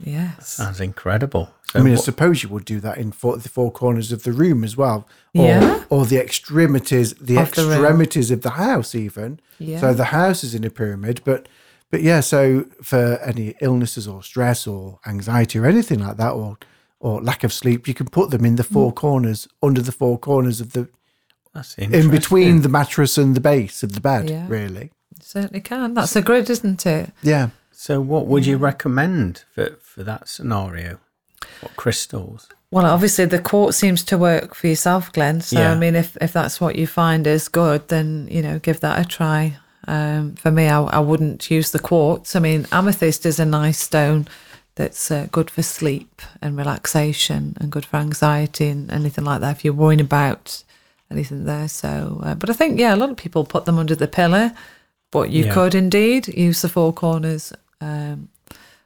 Yes. Sounds incredible. So I mean, I what- suppose you would do that in four, the four corners of the room as well, or, Yeah. or the extremities, the Of the extremities of the house, even. Yeah. So the house is in a pyramid, but but yeah. So for any illnesses or stress or anxiety or anything like that, or or lack of sleep, you can put them in the mm. four corners, under the four corners of the, That's in between the mattress and the base of the bed. Yeah. Really, Certainly can. That's a grid, isn't it? yeah. So, what would you recommend for, for that scenario? What crystals? Well, obviously the quartz seems to work for yourself, Glenn. So Yeah. I mean, if if that's what you find is good, then you know, give that a try. Um, for me, I, I wouldn't use the quartz. I mean, amethyst is a nice stone that's uh, good for sleep and relaxation and good for anxiety and anything like that. If you're worrying about anything there, so uh, but I think yeah, a lot of people put them under the pillow, but you Yeah. could indeed use the four corners. Um,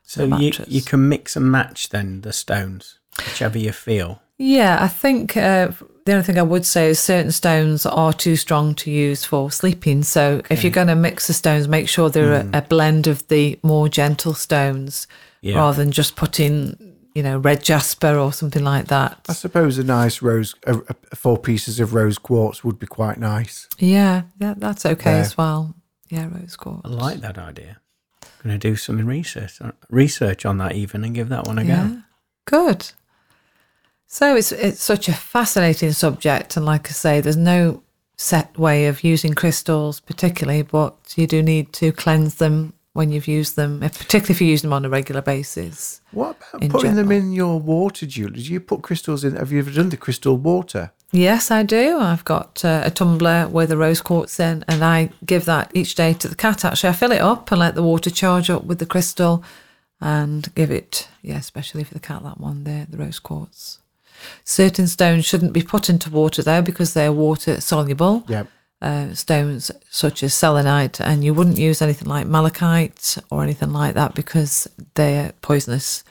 So, The you, you can mix and match then the stones, whichever you feel. Yeah, I think uh, the only thing I would say is certain stones are too strong to use for sleeping. So if you're going to mix the stones, make sure they're a, a blend of the more gentle stones Yeah. rather than just putting, you know, red jasper or something like that. I suppose a nice rose, a, a, four pieces of rose quartz would be quite nice. Yeah, yeah, that's okay Yeah. as well. Yeah, rose quartz. I like that idea. Going to do some research research on that even and give that one a Yeah, go. good. So it's it's such a fascinating subject, and like I say, there's no set way of using crystals particularly, but you do need to cleanse them when you've used them, if- particularly if you use them on a regular basis. What about In putting them in your water, Julie? Do you put crystals in? Have you ever done the crystal water? Yes, I do. I've got uh, a tumbler with a rose quartz in, and I give that each day to the cat. Actually, I fill it up and let the water charge up with the crystal, and give it, yeah, especially for the cat, that one there, the rose quartz. Certain stones shouldn't be put into water though because they're water soluble. Yeah. Uh, stones such as selenite, and you wouldn't use anything like malachite or anything like that because they're poisonous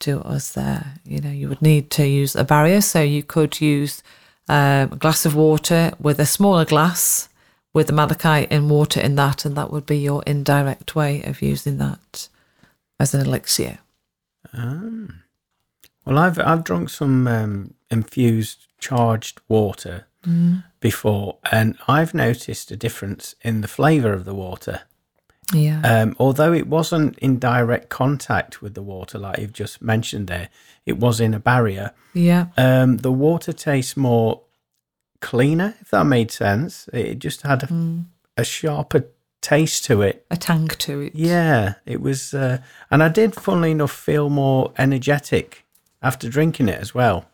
to us. There, you know, you would need to use a barrier. So you could use um, a glass of water with a smaller glass with the malachite and water in that, and that would be your indirect way of using that as an elixir. Um, well, I've I've drunk some um, infused charged water before, and I've noticed a difference in the flavour of the water. Yeah. Um, although it wasn't in direct contact with the water, like you've just mentioned there, it was in a barrier. yeah. Um, the water tastes more cleaner, if that made sense. It just had a, a sharper taste to it. A tang to it. Yeah, it was, uh, and I did, funnily enough, feel more energetic after drinking it as well.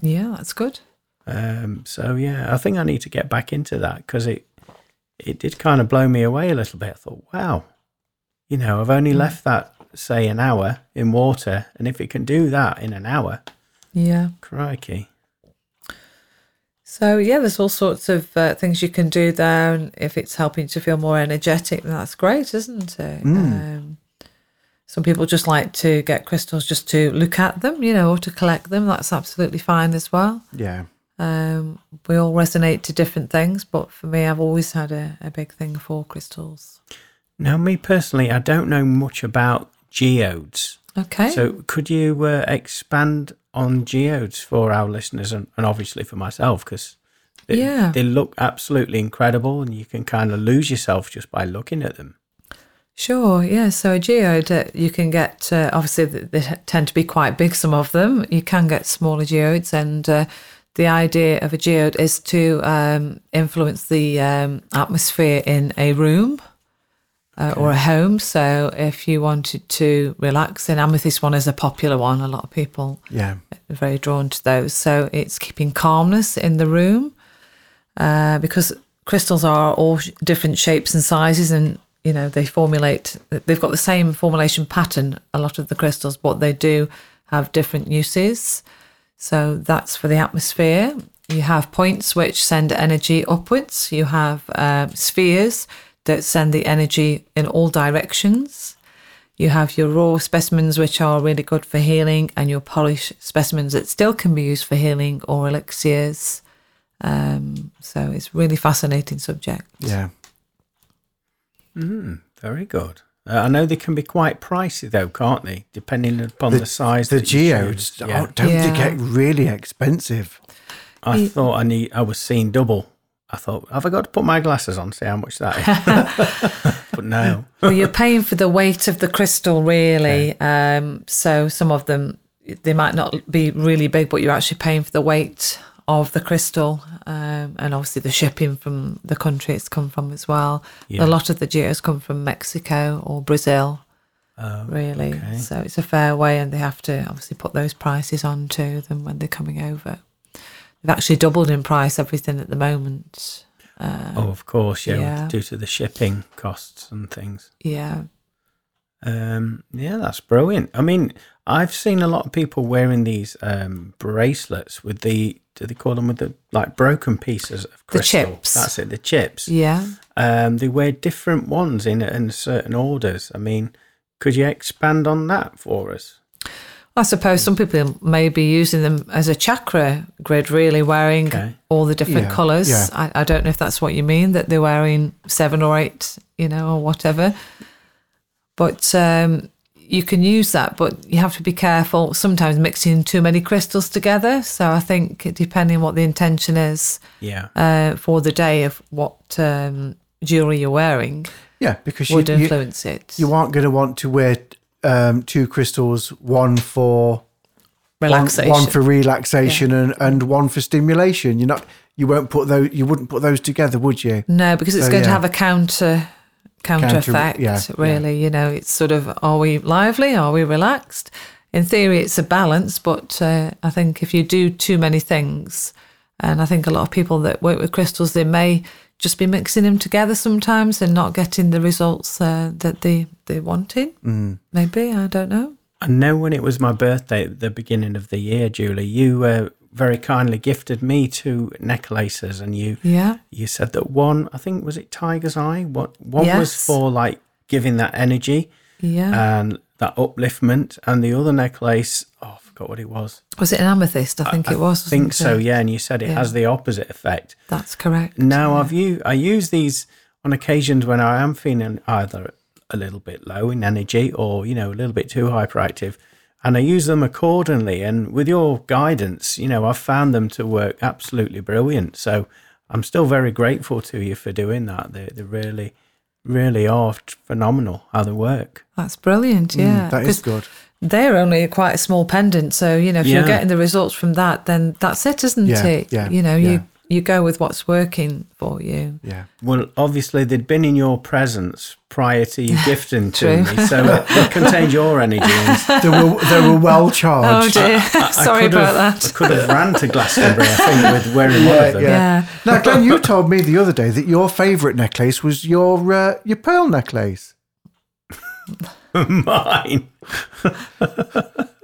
Yeah, that's good. Um, so yeah, I think I need to get back into that because it it did kind of blow me away a little bit. I thought, wow, you know, I've only left that say an hour in water, and if it can do that in an hour, Yeah. crikey. So yeah, there's all sorts of uh, things you can do there, and if it's helping to feel more energetic, then that's great, isn't it? Um, some people just like to get crystals just to look at them, you know, or to collect them. That's absolutely fine as well. Yeah. Um, we all resonate to different things, but for me, I've always had a, a big thing for crystals. Now, me personally, I don't know much about geodes. Okay. So, could you uh, expand on geodes for our listeners and, and obviously for myself? Because they, Yeah. they look absolutely incredible, and you can kind of lose yourself just by looking at them. Sure, yeah. So a geode, uh, you can get, uh, obviously, th- they tend to be quite big, some of them. You can get smaller geodes, and uh, the idea of a geode is to um, influence the um, atmosphere in a room uh, or a home. So if you wanted to relax, an amethyst one is a popular one. A lot of people Yeah. are very drawn to those. So it's keeping calmness in the room uh, because crystals are all sh- different shapes and sizes, and you know they formulate. They've got the same formulation pattern. A lot of the crystals, but they do have different uses. So that's for the atmosphere. You have points which send energy upwards. You have um, spheres that send the energy in all directions. You have your raw specimens, which are really good for healing, and your polished specimens that still can be used for healing or elixirs. Um, so it's really fascinating subject. Yeah. Mm, very good. Uh, I know they can be quite pricey though, can't they? Depending upon the, size. The geodes. Yeah. oh, don't Yeah. they get really expensive? I thought I need. I was seeing double. I thought, have I got to put my glasses on? See how much that is. but no. well, you're paying for the weight of the crystal, really. Um, so some of them, they might not be really big, but you're actually paying for the weight of the crystal, um, and obviously the shipping from the country it's come from as well. Yeah. A lot of the geos come from Mexico or Brazil, Oh, really. okay. So it's a fair way, and they have to obviously put those prices on to them when they're coming over. They've actually doubled in price everything at the moment. oh, of course, yeah, yeah. due to the shipping costs and things. Yeah, Um, yeah, that's brilliant. I mean, I've seen a lot of people wearing these um, bracelets with the do they call them with the like broken pieces of The chips. That's it, the chips. yeah. Um, they wear different ones in in certain orders. I mean, could you expand on that for us? I suppose some people may be using them as a chakra grid, really wearing Okay. all the different Yeah, colours. yeah. I, I don't know if that's what you mean, that they're wearing seven or eight, you know, or whatever. But um, you can use that, but you have to be careful sometimes mixing too many crystals together. So I think depending on what the intention is Yeah, uh, for the day of what um, jewellery you're wearing Yeah, because you, would you, influence it. you aren't going to want to wear um, two crystals, one for one- Relaxation. one, for relaxation and, and one for stimulation. You're not, you won't put those, you wouldn't put those together, would you? No, because it's So, going to have a counter counter, Counter- effect. yeah, really, you know, it's sort of are we lively? Are we relaxed? In theory, it's a balance, but uh, I think if you do too many things, and I think a lot of people that work with crystals, they may just be mixing them together sometimes and not getting the results uh, that they they wanted. Mm. Maybe I don't know. I know when it was my birthday at the beginning of the year, Julie, you uh, very kindly gifted me two necklaces, and you Yeah, you said that one, I think was it Tiger's Eye. What one was for like giving that energy yeah. and that upliftment, and the other necklace, oh, I forgot what it was. was it an amethyst? I think it was. I think so, it? yeah. And you said it has the opposite effect. That's correct. Now I've u- I use these on occasions when I am feeling either a little bit low in energy or you know a little bit too hyperactive, and I use them accordingly. And with your guidance, you know I've found them to work absolutely brilliant. So I'm still very grateful to you for doing that. They they really really are phenomenal how they work. That's brilliant. Yeah, Mm, That is 'Cause good. they're only quite a small pendant. So, you know, if you're getting the results from that, then that's it, isn't Yeah, it? yeah, you know, yeah. you you go with what's working for you. Yeah. Well, obviously they'd been in your presence prior to you gifting to me, so it, it contained your energy. And They were, they were well charged. Oh charged. dear, I sorry could about have, I could have ran to Glastonbury, I think, with wearing one of them. yeah. Yeah. Now, Glenn, you told me the other day that your favourite necklace was your uh, your pearl necklace. Mine.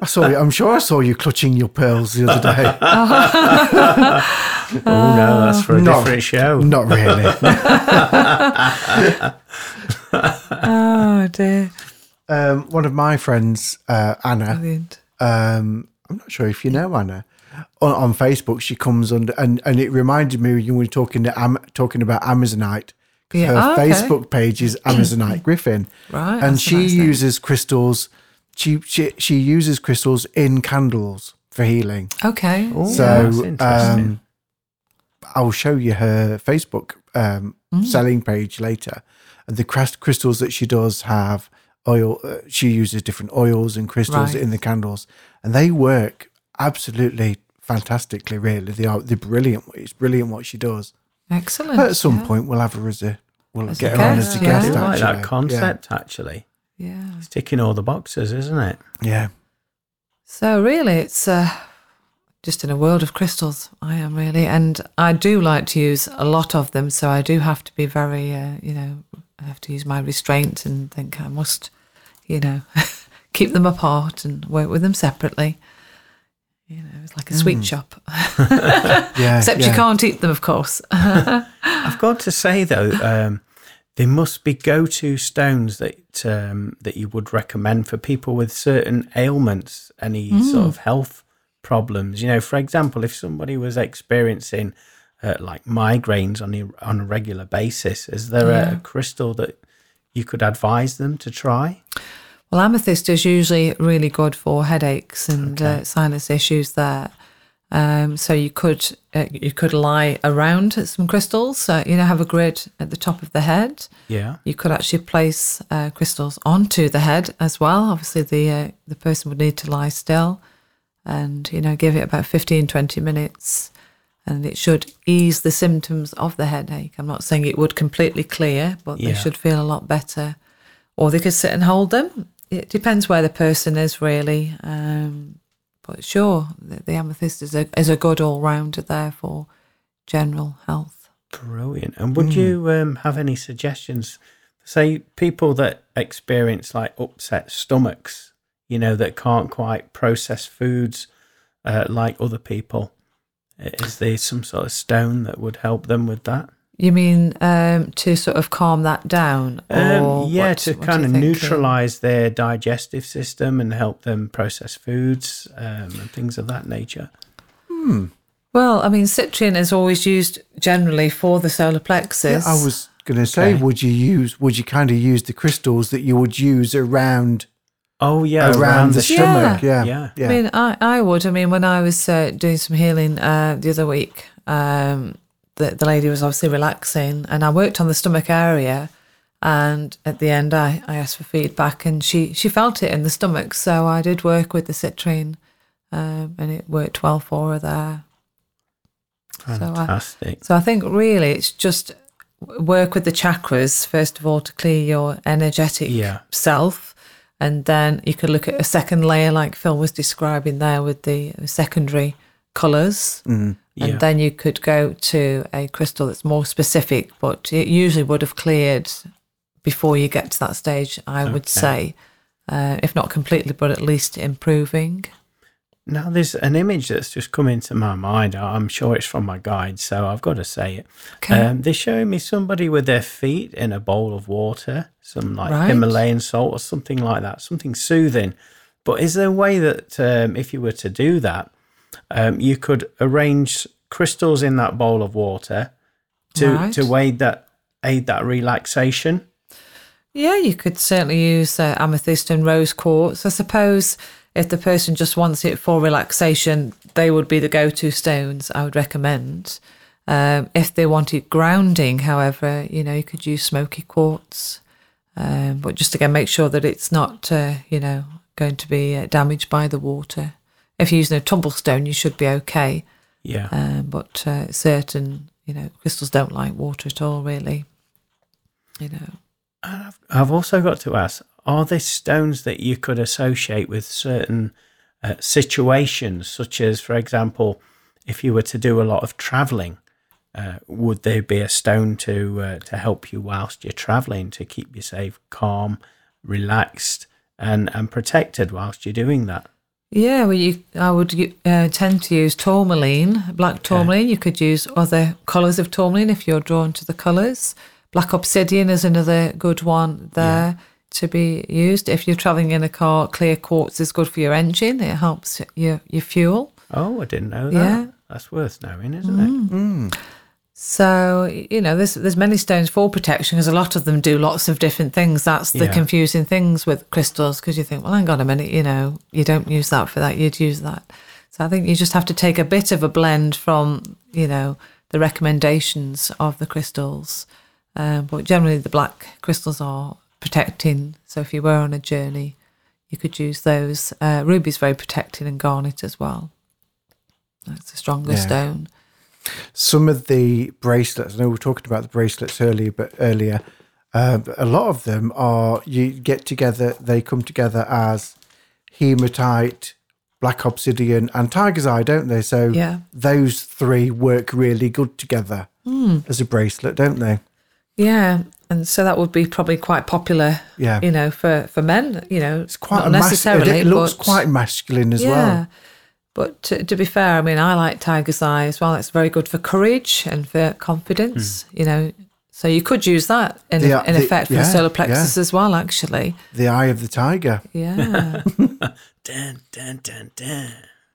I saw you. I'm sure I saw you clutching your pearls the other day. Oh no, that's for a No. different show. Not really. Oh dear, Um, one of my friends, uh, Anna. brilliant. Um, I'm not sure if you know Anna. On, on Facebook, she comes under, and, and it reminded me when you were talking to Am, talking about Amazonite. Yeah, Her oh, okay. Facebook page is Amazonite Griffin, Right, and she nice name. uses crystals. She, she she uses crystals in candles for healing. Okay. Oh, So, that's um, I'll show you her Facebook um, Mm. selling page later. And the crystals that she does have oil. Uh, she uses different oils and crystals Right. in the candles, and they work absolutely fantastically. Really, they are they're brilliant. It's brilliant what she does. Excellent. At some yeah. point, we'll have her as a we'll As a get her on guest, as a yeah. I guest. do like actually. that Yeah. concept, actually. Yeah. It's ticking all the boxes, isn't it? Yeah. So really, it's uh, just in a world of crystals. I am really, and I do like to use a lot of them. So I do have to be very, uh, you know, I have to use my restraint and think I must, you know, keep them apart and work with them separately. You know, it's like a sweet shop, Yeah. except you can't eat them, of course. I've got to say though, um, there must be go-to stones that um, that you would recommend for people with certain ailments, any sort of health problems. You know, for example, if somebody was experiencing uh, like migraines on a, on a regular basis, is there a, Yeah. a crystal that you could advise them to try? Well, amethyst is usually really good for headaches and uh, sinus issues. There, um, so you could uh, you could lie around some crystals. Uh, you know, have a grid at the top of the head. Yeah. You could actually place uh, crystals onto the head as well. Obviously, the uh, the person would need to lie still, and you know give it about 15 20 minutes and it should ease the symptoms of the headache i'm not saying it would completely clear but they should feel a lot better or they could sit and hold them it depends where the person is really um, but sure the, the amethyst is a, is a good all-rounder there for general health Brilliant. And would you um, have any suggestions? Say people that experience like upset stomachs, you know, that can't quite process foods uh, like other people. Is there some sort of stone that would help them with that? You mean um, to sort of calm that down Um, or yeah, what- to what kind of neutralize their digestive system and help them process foods um, and things of that nature. Hmm. Well, I mean, citrine is always used generally for the solar Yeah, plexus. I was going to say, Okay. would you use? Would you kind of use the crystals that you would use around Oh yeah, around, the, sh- stomach? Yeah, Yeah. yeah. I mean, I, I would. I mean, when I was uh, doing some healing uh, the other week, um, the, the lady was obviously relaxing, and I worked on the stomach area. And at the end, I, I asked for feedback, and she, she felt it in the stomach. So I did work with the citrine, um, and it worked well for her there. So I, Fantastic. So I think really it's just work with the chakras first of all to clear your energetic Yeah. self, and then you could look at a second layer like Phil was describing there with the secondary colours, Mm. Yeah. and then you could go to a crystal that's more specific, but it usually would have cleared before you get to that stage. I would say, uh, if not completely, but at least improving. Now, there's an image that's just come into my mind. I'm sure it's from my guide, so I've got to say it. Okay. Um, they're showing me somebody with their feet in a bowl of water, some like Right. Himalayan salt or something like that, something soothing. But is there a way that um, if you were to do that, um, you could arrange crystals in that bowl of water to Right. to aid that aid that relaxation? Yeah, you could certainly use uh, amethyst and rose quartz. I suppose if the person just wants it for relaxation, they would be the go to stones I would recommend. Um, if they wanted grounding, however, you know, you could use smoky quartz. Um, but just again, make sure that it's not, uh, you know, going to be uh, damaged by the water. If you're using a tumblestone, you should be okay. Yeah. Um, but uh, certain, you know, crystals don't like water at all, really. You know. I've, I've also got to ask are there stones that you could associate with certain uh, situations, such as, for example, if you were to do a lot of traveling? Uh, would there be a stone to uh, to help you whilst you're traveling to keep you safe, calm, relaxed, and and protected whilst you're doing that? Yeah, well, you, I would uh, tend to use tourmaline, black tourmaline. You could use other colours of tourmaline if you're drawn to the colours. Black obsidian is another good one there to be used. If you're travelling in a car, clear quartz is good for your engine. It helps your your fuel. Oh, I didn't know that. Yeah. That's worth knowing, isn't it? So you know, there's there's many stones for protection because a lot of them do lots of different things. That's the Yeah. confusing things with crystals because you think, well, hang on a minute, you know, you don't use that for that, you'd use that. So I think you just have to take a bit of a blend from you know the recommendations of the crystals, um, but generally the black crystals are protecting. So if you were on a journey, you could use those. Uh, ruby's very protecting and garnet as well. That's a stronger Yeah. stone. Some of the bracelets. I know we were talking about the bracelets earlier, but earlier, uh, but a lot of them are you get together. They come together as hematite, black obsidian, and tiger's eye, don't they? So Yeah. those three work really good together Hmm. as a bracelet, don't they? Yeah, and so that would be probably quite popular. Yeah. you know, for for men. You know, it's Quite not a mas- necessarily. It looks but, quite masculine as yeah. well. But to, to be fair, I mean, I like tiger's eye as well. It's very good for courage and for confidence. You know, so you could use that in, The- in the- effect for yeah, the solar plexus as well. Actually, The eye of the tiger. yeah. Dun, dun, dun, dun.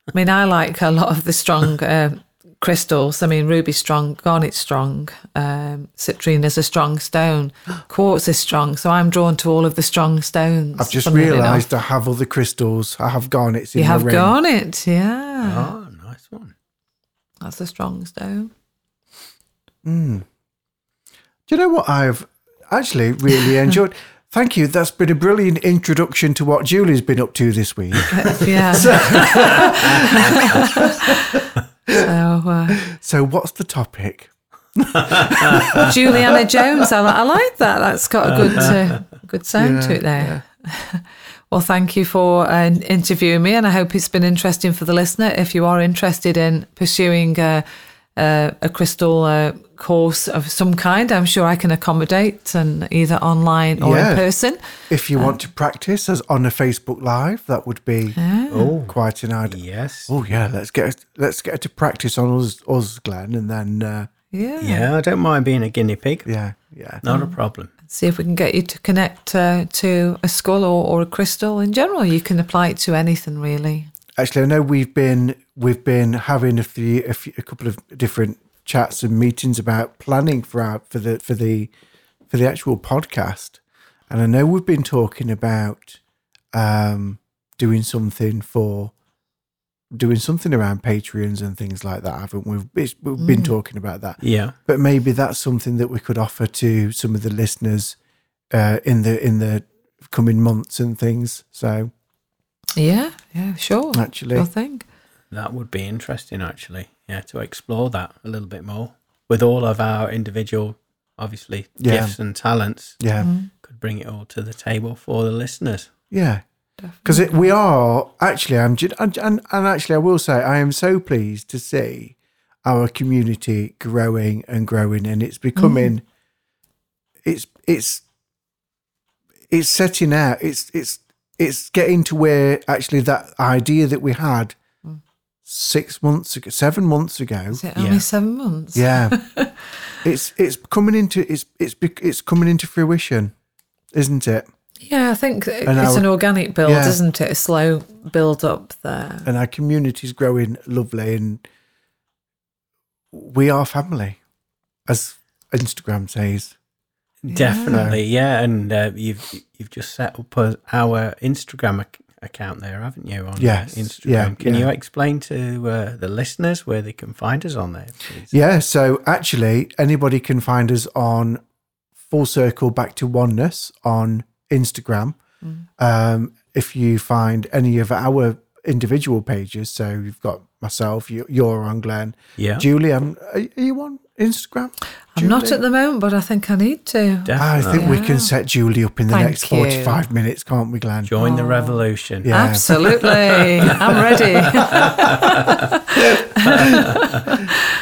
I mean, I like a lot of the strong um, crystals. I mean, ruby's strong, garnet's strong, um, citrine is a strong stone, quartz is strong. So I'm drawn to all of the strong stones. I've just realised I have other crystals. I have garnets in You have ring. garnet, yeah. Oh, nice one. That's a strong stone. Do you know what I've actually really enjoyed? Thank you. That's been a brilliant introduction to what Julie's been up to this week. yeah. so, uh, so, what's the topic? Juliana Jones. I, I, like that. That's got a good, uh, good sound yeah, to it there. Yeah. well, thank you for uh, interviewing me, and I hope it's been interesting for the listener. If you are interested in pursuing uh, uh a crystal uh, course of some kind, I'm sure I can accommodate, and either online or yeah. in person. If you want to practice as on a Facebook Live, that would be oh, quite an idea. Yes. Oh yeah, let's get let's get to practice on us, us Glenn, and then yeah. Yeah, I don't mind being a guinea pig. Yeah, yeah. Not a problem. See if we can get you to connect uh, to a skull or, or a crystal in general. You can apply it to anything really. Actually, I know we've been we've been having a few, a, few, a couple of different chats and meetings about planning for our for the for the for the actual podcast, and I know we've been talking about um, doing something for doing something around Patreons and things like that, haven't we? We've, we've been mm. talking about that. Yeah. But maybe that's something that we could offer to some of the listeners uh, in the in the coming months and things. So. Yeah. Yeah. Sure. Actually, I think that would be interesting. Actually, yeah, to explore that a little bit more with all of our individual, obviously, yeah. gifts and talents. Yeah. Mm. Could bring it all to the table for the listeners. Yeah, because we are actually i'm and, and, and actually i will say i am so pleased to see our community growing and growing and it's becoming mm. it's it's it's setting out it's it's it's getting to where actually that idea that we had. Six months ago seven months ago Is it only yeah. seven months yeah it's it's coming into it's it's it's coming into fruition isn't it yeah, I think and it's our, an organic build, yeah. isn't it? A slow build up there. And our community's growing lovely and we are family, as Instagram says. Definitely, yeah. And uh, you've you've just set up a, our Instagram ac- account there, haven't you? On yes, Instagram. Yeah, can yeah. you explain to uh, the listeners where they can find us on there, please? Yeah. So actually, anybody can find us on Full Circle Back to Oneness on Instagram. Mm. Um, if you find any of our individual pages, so you've got myself, you, are on Glenn, yeah, Julie. Um, I'm, are, you on Instagram? I'm Julie? not at the moment, but I think I need to. Definitely. I think yeah. we can set Julie up in the Thank next 45 you. minutes, can't we, Glenn? Join oh. the revolution. Yeah. Absolutely. I'm ready.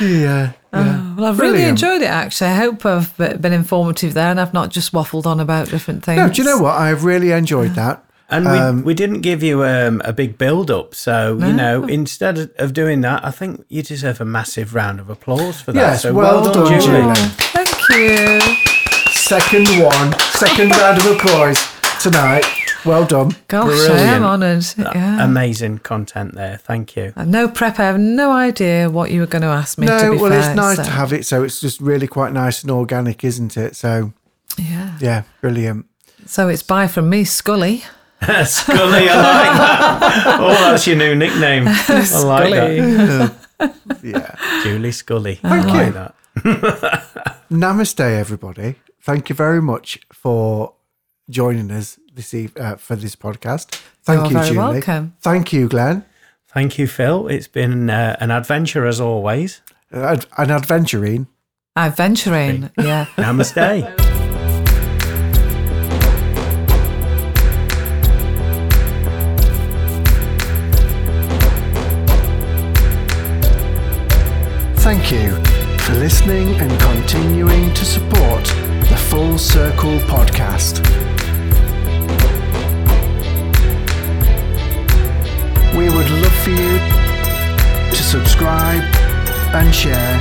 yeah. Oh, well, I've Brilliant. really enjoyed it actually. I hope I've been informative there and I've not just waffled on about different things. No, do you know what? I've really enjoyed that. And we, um, we didn't give you um, a big build up. So, no. you know, instead of doing that, I think you deserve a massive round of applause for that. Yes, so well, well done, Julie. Oh, thank you. Second one, second round of applause tonight. Well done. Gosh, Brilliant. I am honoured. Yeah. Amazing content there. Thank you. No prep. I have no idea what you were going to ask me. No, well, fair, it's nice so. to have it. So it's just really quite nice and organic, isn't it? So, yeah. Yeah, brilliant. So it's bye from me, Scully. Scully, I like that. Oh, that's your new nickname. I like that. yeah. Julie Scully. Thank I you. like that. Namaste, everybody. Thank you very much for joining us this eve- uh, for this podcast. Thank You're you, very Julie. welcome. Thank you, Glenn. Thank you, Phil. It's been uh, an adventure as always. Uh, an adventuring. Adventuring, yeah. Namaste. Thank you for listening and continuing to support the Full Circle podcast. We would love for you to subscribe and share.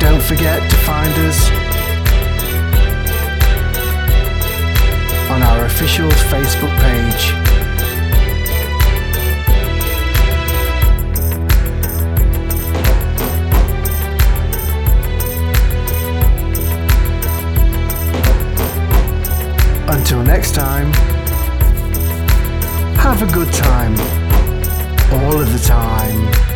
Don't forget to find us on our official Facebook page. Until next time, have a good time. All of the time.